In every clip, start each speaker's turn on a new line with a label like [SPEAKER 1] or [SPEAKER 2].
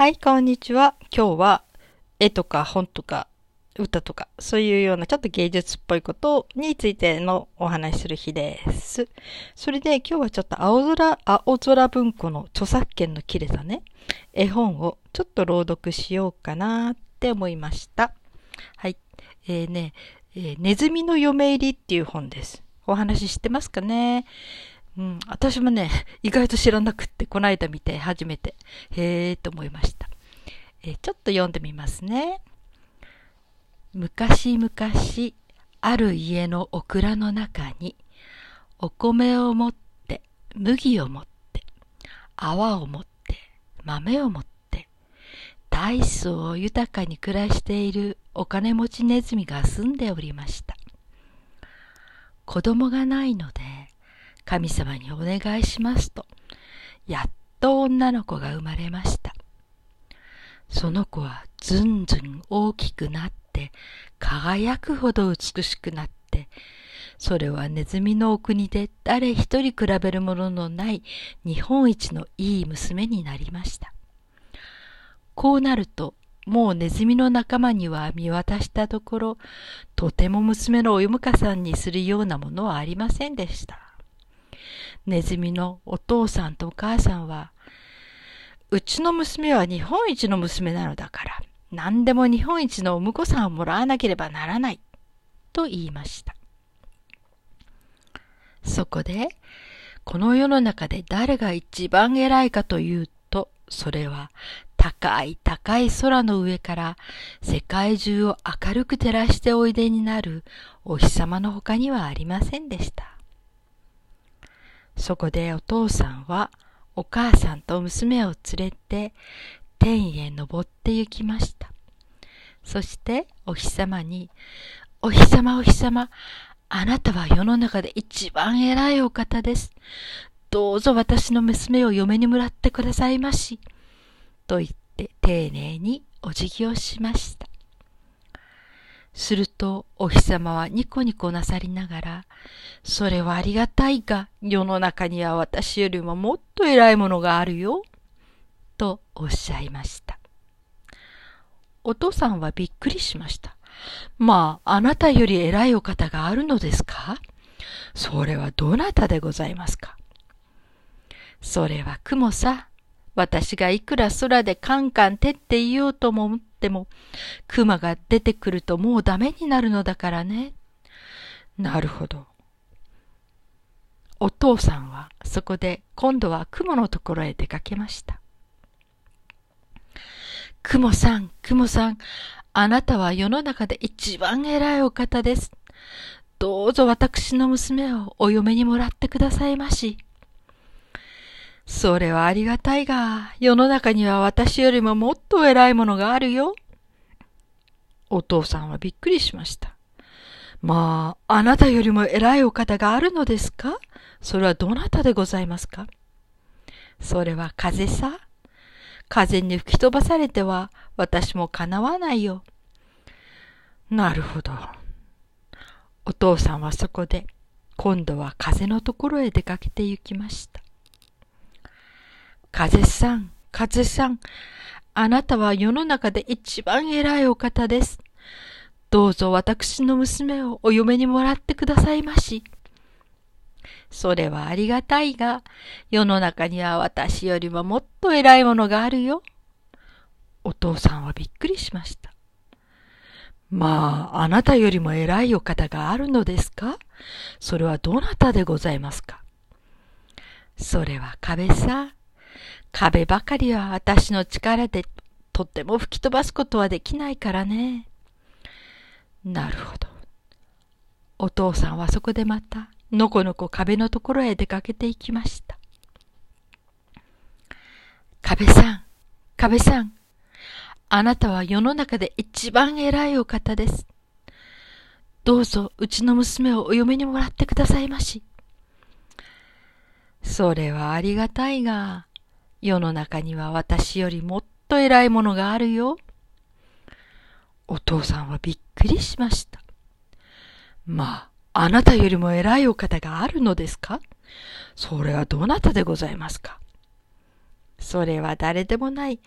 [SPEAKER 1] はい、こんにちは。今日は絵とか本とか歌とかそういうようなちょっと芸術っぽいことについてのお話しする日です。それで今日はちょっと青空、青空文庫の著作権の切れたね、絵本をちょっと朗読しようかなって思いました。はい。えー、ね、えーネズミの嫁入りっていう本です。お話し知ってますかね？うん、私もね、意外と知らなくって、この間見て初めて、へーと思いました。えーちょっと読んでみますね。昔々、ある家のオクラの中に、お米を持って、麦を持って、泡を持って、豆を持って、大層豊かに暮らしているお金持ちネズミが住んでおりました。子供がないので、神様にお願いしますと、やっと女の子が生まれました。その子はずんずん大きくなって、輝くほど美しくなって、それはネズミのお国で誰一人比べるもののない日本一のいい娘になりました。こうなると、もうネズミの仲間には見渡したところ、とても娘のおゆむかさんにするようなものはありませんでした。ネズミのお父さんとお母さんは、うちの娘は日本一の娘なのだから、何でも日本一のお婿さんをもらわなければならない、と言いました。そこで、この世の中で誰が一番偉いかというと、それは高い高い空の上から世界中を明るく照らしておいでになるお日様の他にはありませんでした。そこでお父さんはお母さんと娘を連れて天へ登って行きました。そしてお日様に、お日様お日様、あなたは世の中で一番偉いお方です。どうぞ私の娘を嫁にもらってくださいまし。と言って丁寧にお辞儀をしました。するとお日様はニコニコなさりながら、それはありがたいが、世の中には私よりももっと偉いものがあるよ。とおっしゃいました。お父さんはびっくりしました。まあ、あなたより偉いお方があるのですか？それはどなたでございますかそれは雲さ。私がいくら空でカンカン照っていようともっても、熊が出てくるともうダメになるのだからね。なるほど。お父さんはそこで今度は雲のところへ出かけました。雲さん、雲さん、あなたは世の中で一番偉いお方です。どうぞ私の娘をお嫁にもらってくださいまし。それはありがたいが、世の中には私よりももっと偉いものがあるよ。お父さんはびっくりしました。まあ、あなたよりも偉いお方があるのですか？それはどなたでございますか？それは風さ。風に吹き飛ばされては私もかなわないよ。なるほど。お父さんはそこで今度は風のところへ出かけて行きました。風さん、風さん、あなたは世の中で一番偉いお方です。どうぞ私の娘をお嫁にもらってくださいまし。それはありがたいが、世の中には私よりももっと偉いものがあるよ。お父さんはびっくりしました。まあ、あなたよりも偉いお方があるのですか？それはどなたでございますか？それは壁さん。壁ばかりは私の力でとっても吹き飛ばすことはできないからね。なるほど。お父さんはそこでまた、のこのこ壁のところへ出かけていきました。壁さん、壁さん、あなたは世の中で一番偉いお方です。どうぞうちの娘をお嫁にもらってくださいまし。それはありがたいが、世の中には私よりもっと偉いものがあるよ。お父さんはびっくりしました。まあ、あなたよりも偉いお方があるのですか？それはどなたでございますか？それは誰でもない。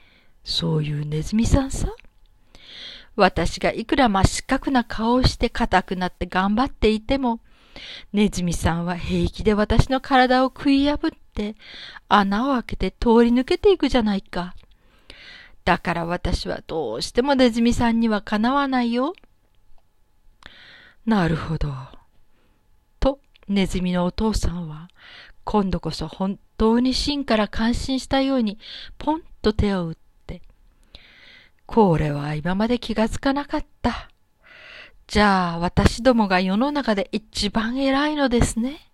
[SPEAKER 1] そういうネズミさんさ。私がいくら真四角な顔をして硬くなって頑張っていても、ネズミさんは平気で私の体を食い破って穴を開けて通り抜けていくじゃないか。だから私はどうしてもネズミさんにはかなわないよ。なるほど。と、ネズミのお父さんは、今度こそ本当に芯から感心したように、ポンと手を打って、これは今まで気がつかなかった。じゃあ、私どもが世の中で一番偉いのですね。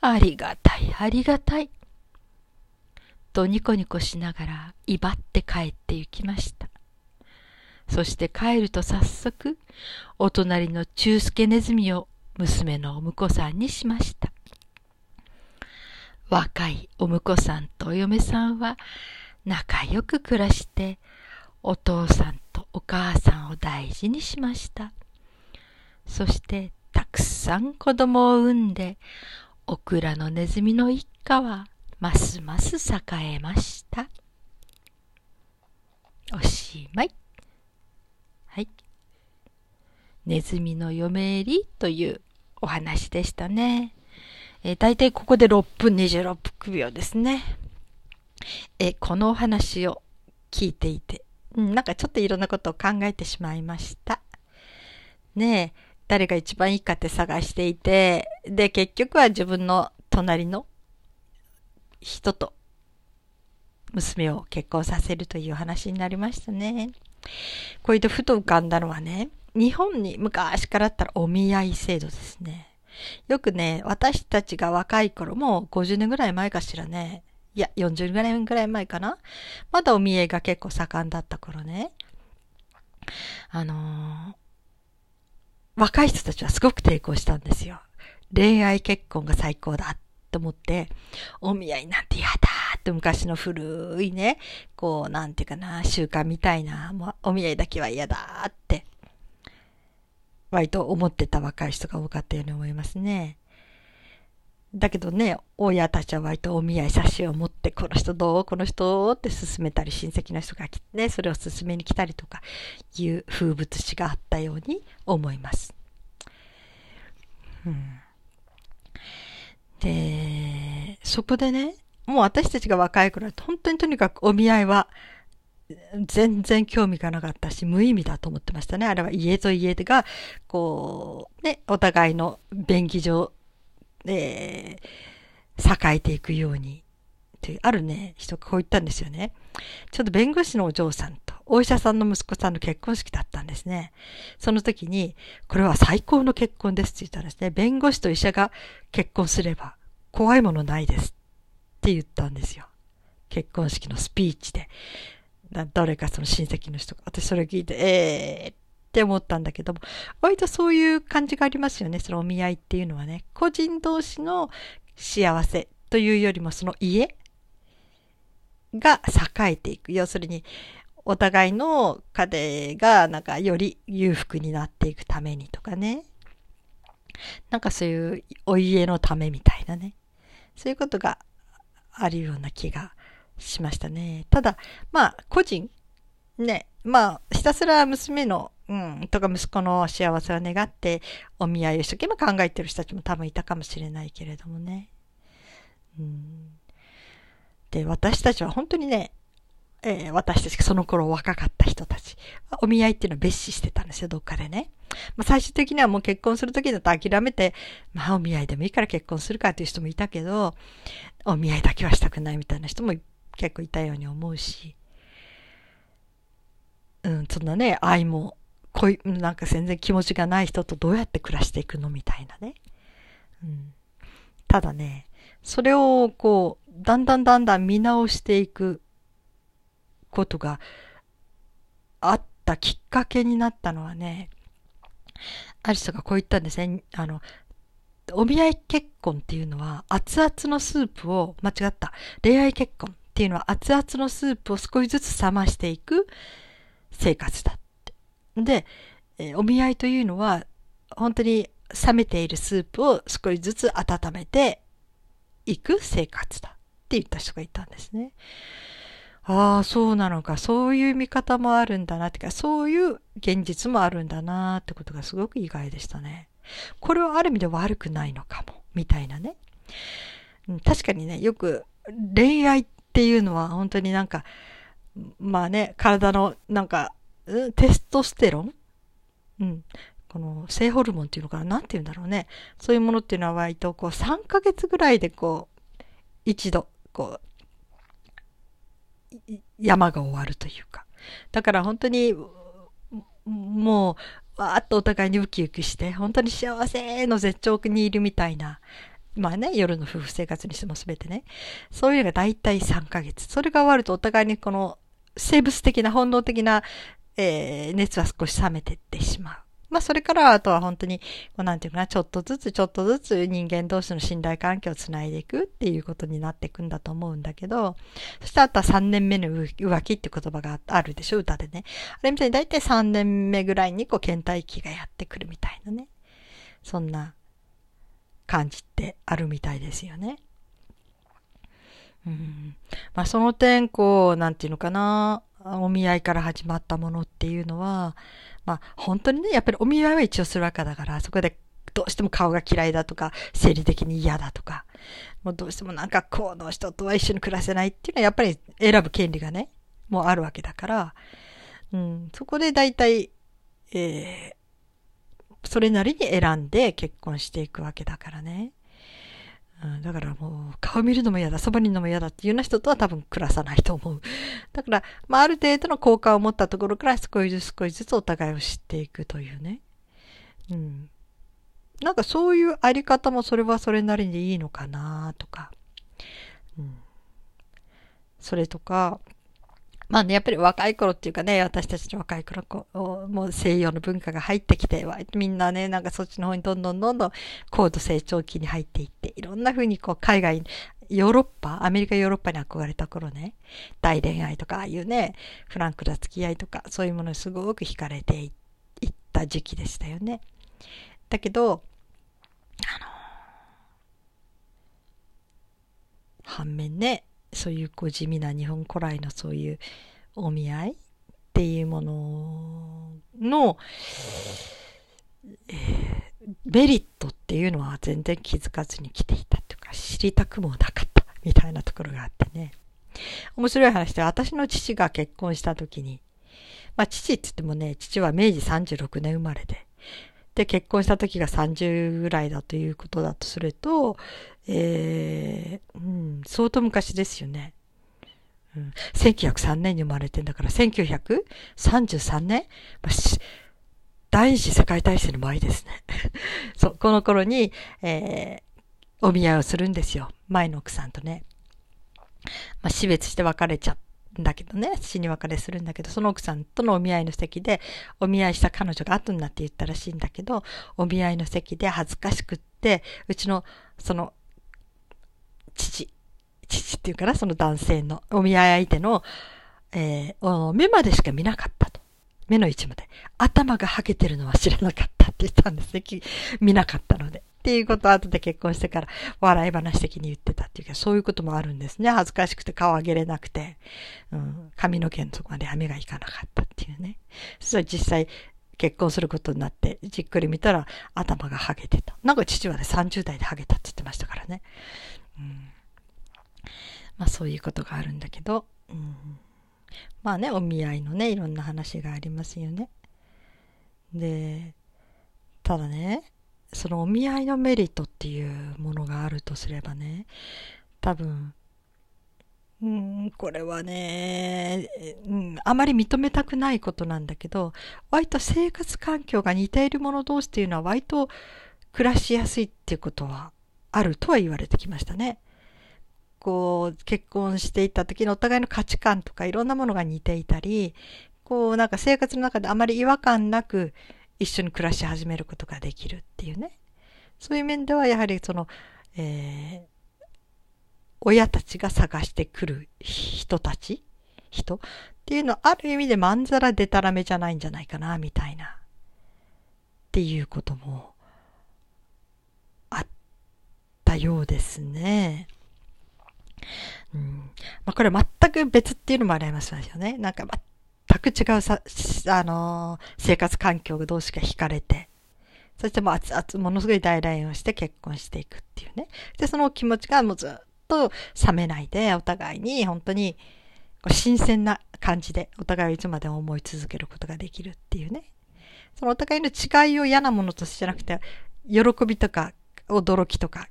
[SPEAKER 1] ありがたい、ありがたい。とニコニコしながら威張って帰って行きました。そして帰ると早速、お隣の中助ネズミを娘のお婿さんにしました。若いお婿さんとお嫁さんは仲良く暮らして、お父さんとお母さんを大事にしました。そしてたくさん子供を産んで、オクラのネズミの一家はますます栄えました。おしまい。はい。ネズミの嫁入りというお話でしたね。えー、大体ここで6分26秒ですね。え、このお話を聞いていて、うん、なんかちょっといろんなことを考えてしまいました。ねえ、誰が一番いいかって探していて、で、結局は自分の隣の人と娘を結婚させるという話になりましたね。これでふと浮かんだのはね、日本に昔からあったらお見合い制度ですね。よくね、私たちが若い頃も50年ぐらい前かしらね。いや、40年ぐらい前かな。まだお見合いが結構盛んだった頃ね。あのー、若い人たちはすごく抵抗したんですよ。恋愛結婚が最高だと思って、お見合いなんて嫌だって昔の古いね、こう、なんていうかな、習慣みたいな、もうお見合いだけは嫌だって、割と思ってた若い人が多かったように思いますね。だけどね、親たちは割とお見合い写真を持って、この人どうこの人って勧めたり、親戚の人が来てね、それを勧めに来たりとかいう風物詩があったように思います。うん、で、そこでね、もう私たちが若い頃は本当にとにかくお見合いは全然興味がなかったし、無意味だと思ってましたね。あれは家と家が、こう、ね、お互いの便宜上えー、栄えていくように。という、あるね、人がこう言ったんですよね。ちょっと弁護士のお嬢さんとお医者さんの息子さんの結婚式だったんですね。その時に、これは最高の結婚ですって言ったんですね。弁護士と医者が結婚すれば怖いものないですって言ったんですよ。結婚式のスピーチで。誰かその親戚の人が、私それ聞いて、ええー、って思ったんだけども、割とそういう感じがありますよね。そのお見合いっていうのはね。個人同士の幸せというよりもその家が栄えていく。要するに、お互いの家庭がなんかより裕福になっていくためにとかね。なんかそういうお家のためみたいなね。そういうことがあるような気がしましたね。ただ、まあ、個人、ね、まあ、ひたすら娘のうん、とか息子の幸せを願ってお見合いを一生懸命考えてる人たちも多分いたかもしれないけれどもね。うん、で、私たちは本当にね、えー、私たちがその頃若かった人たち、お見合いっていうのを別視してたんですよ、どっかでね。まあ、最終的にはもう結婚するときだと諦めて、まあお見合いでもいいから結婚するかっていう人もいたけど、お見合いだけはしたくないみたいな人も結構いたように思うし、うん、そんなね、愛も恋、なんか全然気持ちがない人とどうやって暮らしていくのみたいなね。うん、ただね、それをこう、だんだんだんだん見直していくことがあったきっかけになったのはね、ある人がこう言ったんですね。あの、お見合い結婚っていうのは熱々のスープを、間違った。恋愛結婚っていうのは熱々のスープを少しずつ冷ましていく生活だって。で、えー、お見合いというのは、本当に冷めているスープを少しずつ温めていく生活だって言った人がいたんですね。ああ、そうなのか。そういう見方もあるんだなってか、そういう現実もあるんだなってことがすごく意外でしたね。これはある意味で悪くないのかも。みたいなね。確かにね、よく恋愛っていうのは本当になんか、まあね、体のなんか、テストステロン？うん。この性ホルモンっていうのかな？なんて言うんだろうね。そういうものっていうのは割とこう3ヶ月ぐらいでこう、一度、こう、山が終わるというか。だから本当に、もう、わーっとお互いにウキウキして、本当に幸せの絶頂にいるみたいな。まあね、夜の夫婦生活にしても全てね。そういうのが大体3ヶ月。それが終わるとお互いにこの生物的な本能的な、えー、熱は少し冷めてってしまう。まあ、それからあとは本当に、こうなんていうかな、ちょっとずつちょっとずつ人間同士の信頼関係をつないでいくっていうことになっていくんだと思うんだけど、そしてあとは3年目の浮気って言葉があるでしょ、歌でね。あれみたいに大体3年目ぐらいにこう倦怠期がやってくるみたいなね。そんな感じってあるみたいですよね。うん。まあその点、こう、なんていうのかな、お見合いから始まったものっていうのは、まあ本当にね、やっぱりお見合いは一応するわけだから、そこでどうしても顔が嫌いだとか、生理的に嫌だとか、もうどうしてもなんかこの人とは一緒に暮らせないっていうのはやっぱり選ぶ権利がね、もうあるわけだから、うん、そこで大体、えー、それなりに選んで結婚していくわけだからね。うん、だからもう、顔見るのも嫌だ、そばにいるのも嫌だっていうような人とは多分暮らさないと思う。だから、まあ、ある程度の効果を持ったところから少しずつ少しずつお互いを知っていくというね。うん。なんかそういうあり方もそれはそれなりにいいのかなとか。うん。それとか、まあね、やっぱり若い頃っていうかね、私たちの若い頃、こう、もう西洋の文化が入ってきて、みんなね、なんかそっちの方にどんどんどんどん高度成長期に入っていって、いろんな風にこう海外、ヨーロッパ、アメリカ、ヨーロッパに憧れた頃ね、大恋愛とか、ああいうね、フランクな付き合いとか、そういうものにすごく惹かれていった時期でしたよね。だけど、あの、反面ね、そういうこう地味な日本古来のそういうお見合いっていうものの、えー、メリットっていうのは全然気づかずに来ていたというか知りたくもなかったみたいなところがあってね。面白い話で私の父が結婚した時に、まあ父って言ってもね、父は明治36年生まれで、で結婚した時が30ぐらいだということだとすると、えー、うん、相当昔ですよね。うん、1903年に生まれてんだから、1933年、まあ、第二次世界大戦の前ですね。そう、この頃に、えー、お見合いをするんですよ。前の奥さんとね。まあ、死別して別れちゃっただけどね、死に別れするんだけど、その奥さんとのお見合いの席で、お見合いした彼女が後になって言ったらしいんだけど、お見合いの席で恥ずかしくって、うちの、その、父、父っていうかな、その男性のお見合い相手の、えー、目までしか見なかったと。目の位置まで。頭がはげてるのは知らなかったって言ったんですね。見なかったので。っていうことを後で結婚してから笑い話的に言ってたっていうか、そういうこともあるんですね。恥ずかしくて顔上げれなくて、うん、髪の毛のとこまで雨がいかなかったっていうね。そし実際結婚することになって、じっくり見たら頭がハゲてた。なんか父はね、30代でハゲたって言ってましたからね。うん、まあそういうことがあるんだけど、うん、まあね、お見合いのね、いろんな話がありますよね。で、ただね、そのお見合いのメリットっていうものがあるとすればね、多分、うん、これはね、うん、あまり認めたくないことなんだけど、割と生活環境が似ている者同士っていうのは割と暮らしやすいっていうことはあるとは言われてきましたね。こう、結婚していた時のお互いの価値観とかいろんなものが似ていたり、こう、なんか生活の中であまり違和感なく一緒に暮らし始めることができるっていうね。そういう面ではやはりその、えー、親たちが探してくる人たち人っていうのはある意味でまんざらでたらめじゃないんじゃないかな、みたいな。っていうこともあったようですね。うんまあ、これ全く別っていうのもありますよね。なんか全く違うさ、あのー、生活環境同士が惹かれて、そしてもう熱々、ものすごい大恋愛をして結婚していくっていうね。で、その気持ちがもうずっと冷めないで、お互いに本当に新鮮な感じでお互いをいつまでも思い続けることができるっていうね。そのお互いの違いを嫌なものとしてじゃなくて、喜びとか驚きとか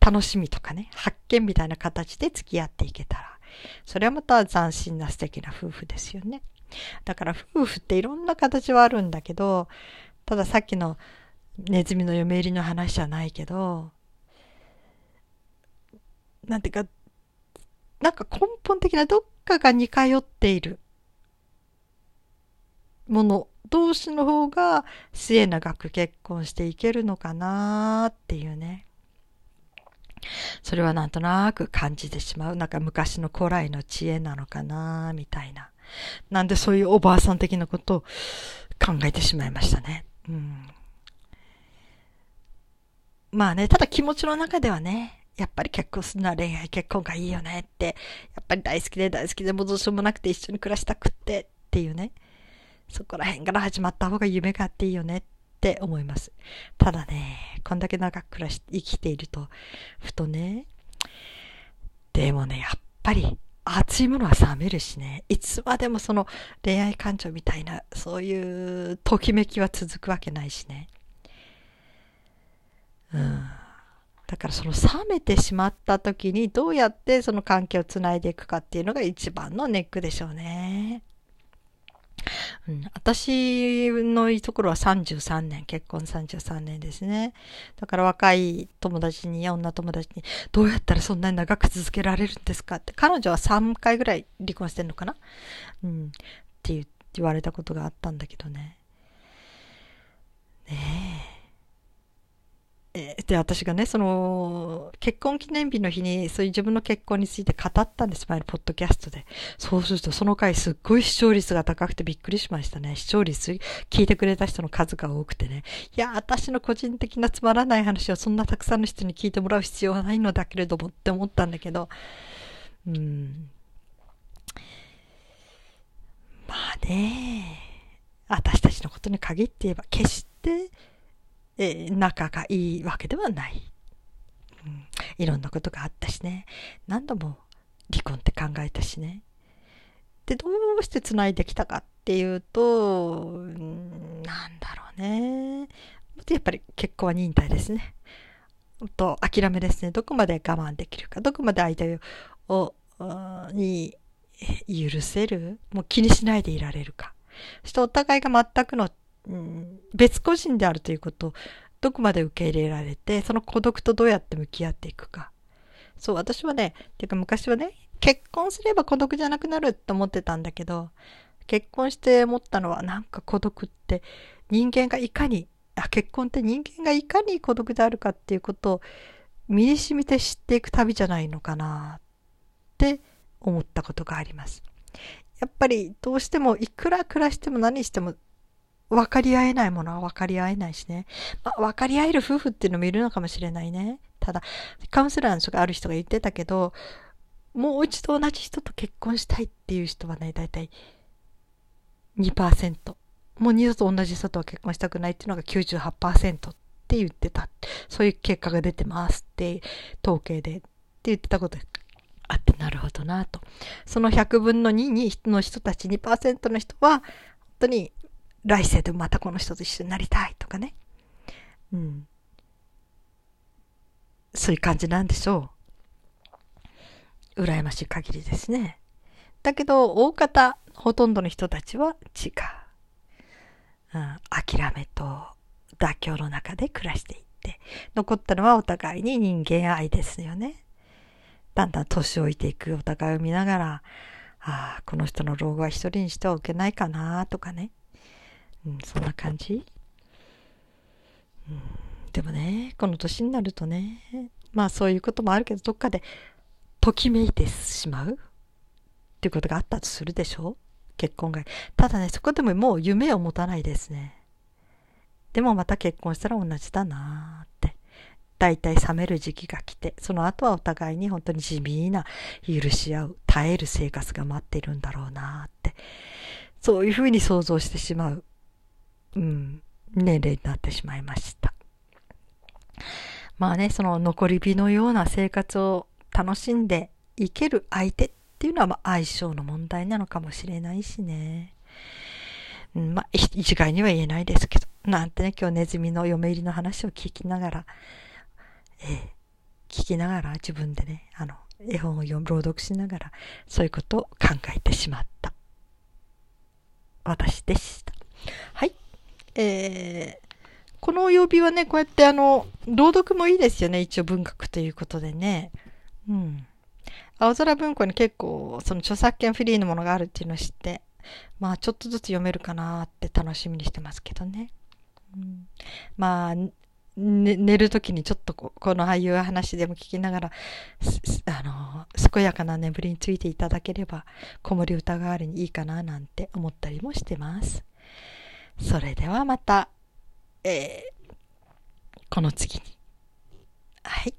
[SPEAKER 1] 楽しみとかね、発見みたいな形で付き合っていけたら、それはまた斬新な素敵な夫婦ですよね。だから夫婦っていろんな形はあるんだけど、たださっきのネズミの嫁入りの話じゃないけど、なんていうか、なんか根本的などっかが似通っているもの同士の方が末永く結婚していけるのかなっていうね。それはなんとなく感じてしまう。なんか昔の古来の知恵なのかなみたいな。なんでそういうおばあさん的なことを考えてしまいましたね。うん。まあね、ただ気持ちの中ではね、やっぱり結婚するのは恋愛結婚がいいよねって、やっぱり大好きで大好きでもどうしようもなくて一緒に暮らしたくってっていうね、そこら辺から始まった方が夢があっていいよねっって思います。ただね、こんだけ長く暮らし、生きていると、ふとね、でもね、やっぱり熱いものは冷めるしね、いつまでもその恋愛感情みたいな、そういうときめきは続くわけないしね。うん。だからその冷めてしまった時にどうやってその関係をつないでいくかっていうのが一番のネックでしょうね。うん、私のいいところは33年、結婚33年ですね。だから若い友達に、女友達に、どうやったらそんなに長く続けられるんですかって、彼女は3回ぐらい離婚してんのかな？うん、って言われたことがあったんだけどね。ねえ。で、私がね、その、結婚記念日の日に、そういう自分の結婚について語ったんです、前のポッドキャストで。そうすると、その回すっごい視聴率が高くてびっくりしましたね。視聴率、聞いてくれた人の数が多くてね。いや、私の個人的なつまらない話をそんなたくさんの人に聞いてもらう必要はないのだけれどもって思ったんだけど、うん。まあね、私たちのことに限って言えば、決して、えー、仲がいいわけではない、うん。いろんなことがあったしね。何度も離婚って考えたしね。で、どうして繋いできたかっていうと、うん、なんだろうね。やっぱり結婚は忍耐ですね。と諦めですね。どこまで我慢できるか、どこまで相手を、に許せる、もう気にしないでいられるか。そしてお互いが全くのうん、別個人であるということをどこまで受け入れられて、その孤独とどうやって向き合っていくか。そう、私はね、ていうか昔はね、結婚すれば孤独じゃなくなるって思ってたんだけど、結婚して思ったのはなんか孤独って人間がいかに、あ、結婚って人間がいかに孤独であるかっていうことを身に染みて知っていく旅じゃないのかなって思ったことがあります。やっぱりどうしてもいくら暮らしても何しても分かり合えないものは分かり合えないしね。まあ、分かり合える夫婦っていうのもいるのかもしれないね。ただ、カウンセラーの人がある人が言ってたけど、もう一度同じ人と結婚したいっていう人はね、だいたい2%。もう二度と同じ人とは結婚したくないっていうのが98%って言ってた。そういう結果が出てますって、統計でって言ってたことあってなるほどなと。その100分の2の人たち2%の人は、本当に来世でまたこの人と一緒になりたいとかね。うん。そういう感じなんでしょう。羨ましい限りですね。だけど、大方、ほとんどの人たちは違う。うん、諦めと妥協の中で暮らしていって、残ったのはお互いに人間愛ですよね。だんだん年老いていくお互いを見ながら、ああ、この人の老後は一人にしてはおけないかなとかね。うん、そんな感じ、うん、でもね、この年になるとね、まあそういうこともあるけど、どっかでときめいてしまう？っていうことがあったとするでしょ？結婚が。ただね、そこでももう夢を持たないですね。でもまた結婚したら同じだなーって。大体冷める時期が来て、その後はお互いに本当に地味な許し合う、耐える生活が待っているんだろうなって、そういうふうに想像してしまう、うん、年齢になってしまいました。まあね、その残り火のような生活を楽しんでいける相手っていうのはまあ相性の問題なのかもしれないしね。うん、まあ、一概には言えないですけど、なんてね、今日ネズミの嫁入りの話を聞きながら、えー、聞きながら自分でね、あの、絵本を読む、朗読しながら、そういうことを考えてしまった私でした。はい。えー、この曜日はね、こうやってあの、朗読もいいですよね。一応文学ということでね。うん。青空文庫に結構、その著作権フリーのものがあるっていうのを知って、まあちょっとずつ読めるかなって楽しみにしてますけどね。うん、まあ、ね、寝るときにちょっとここのああいう話でも聞きながら、あの、健やかな眠りについていただければ、子守歌代わりにいいかななんて思ったりもしてます。それではまた、えー、この次に。はい。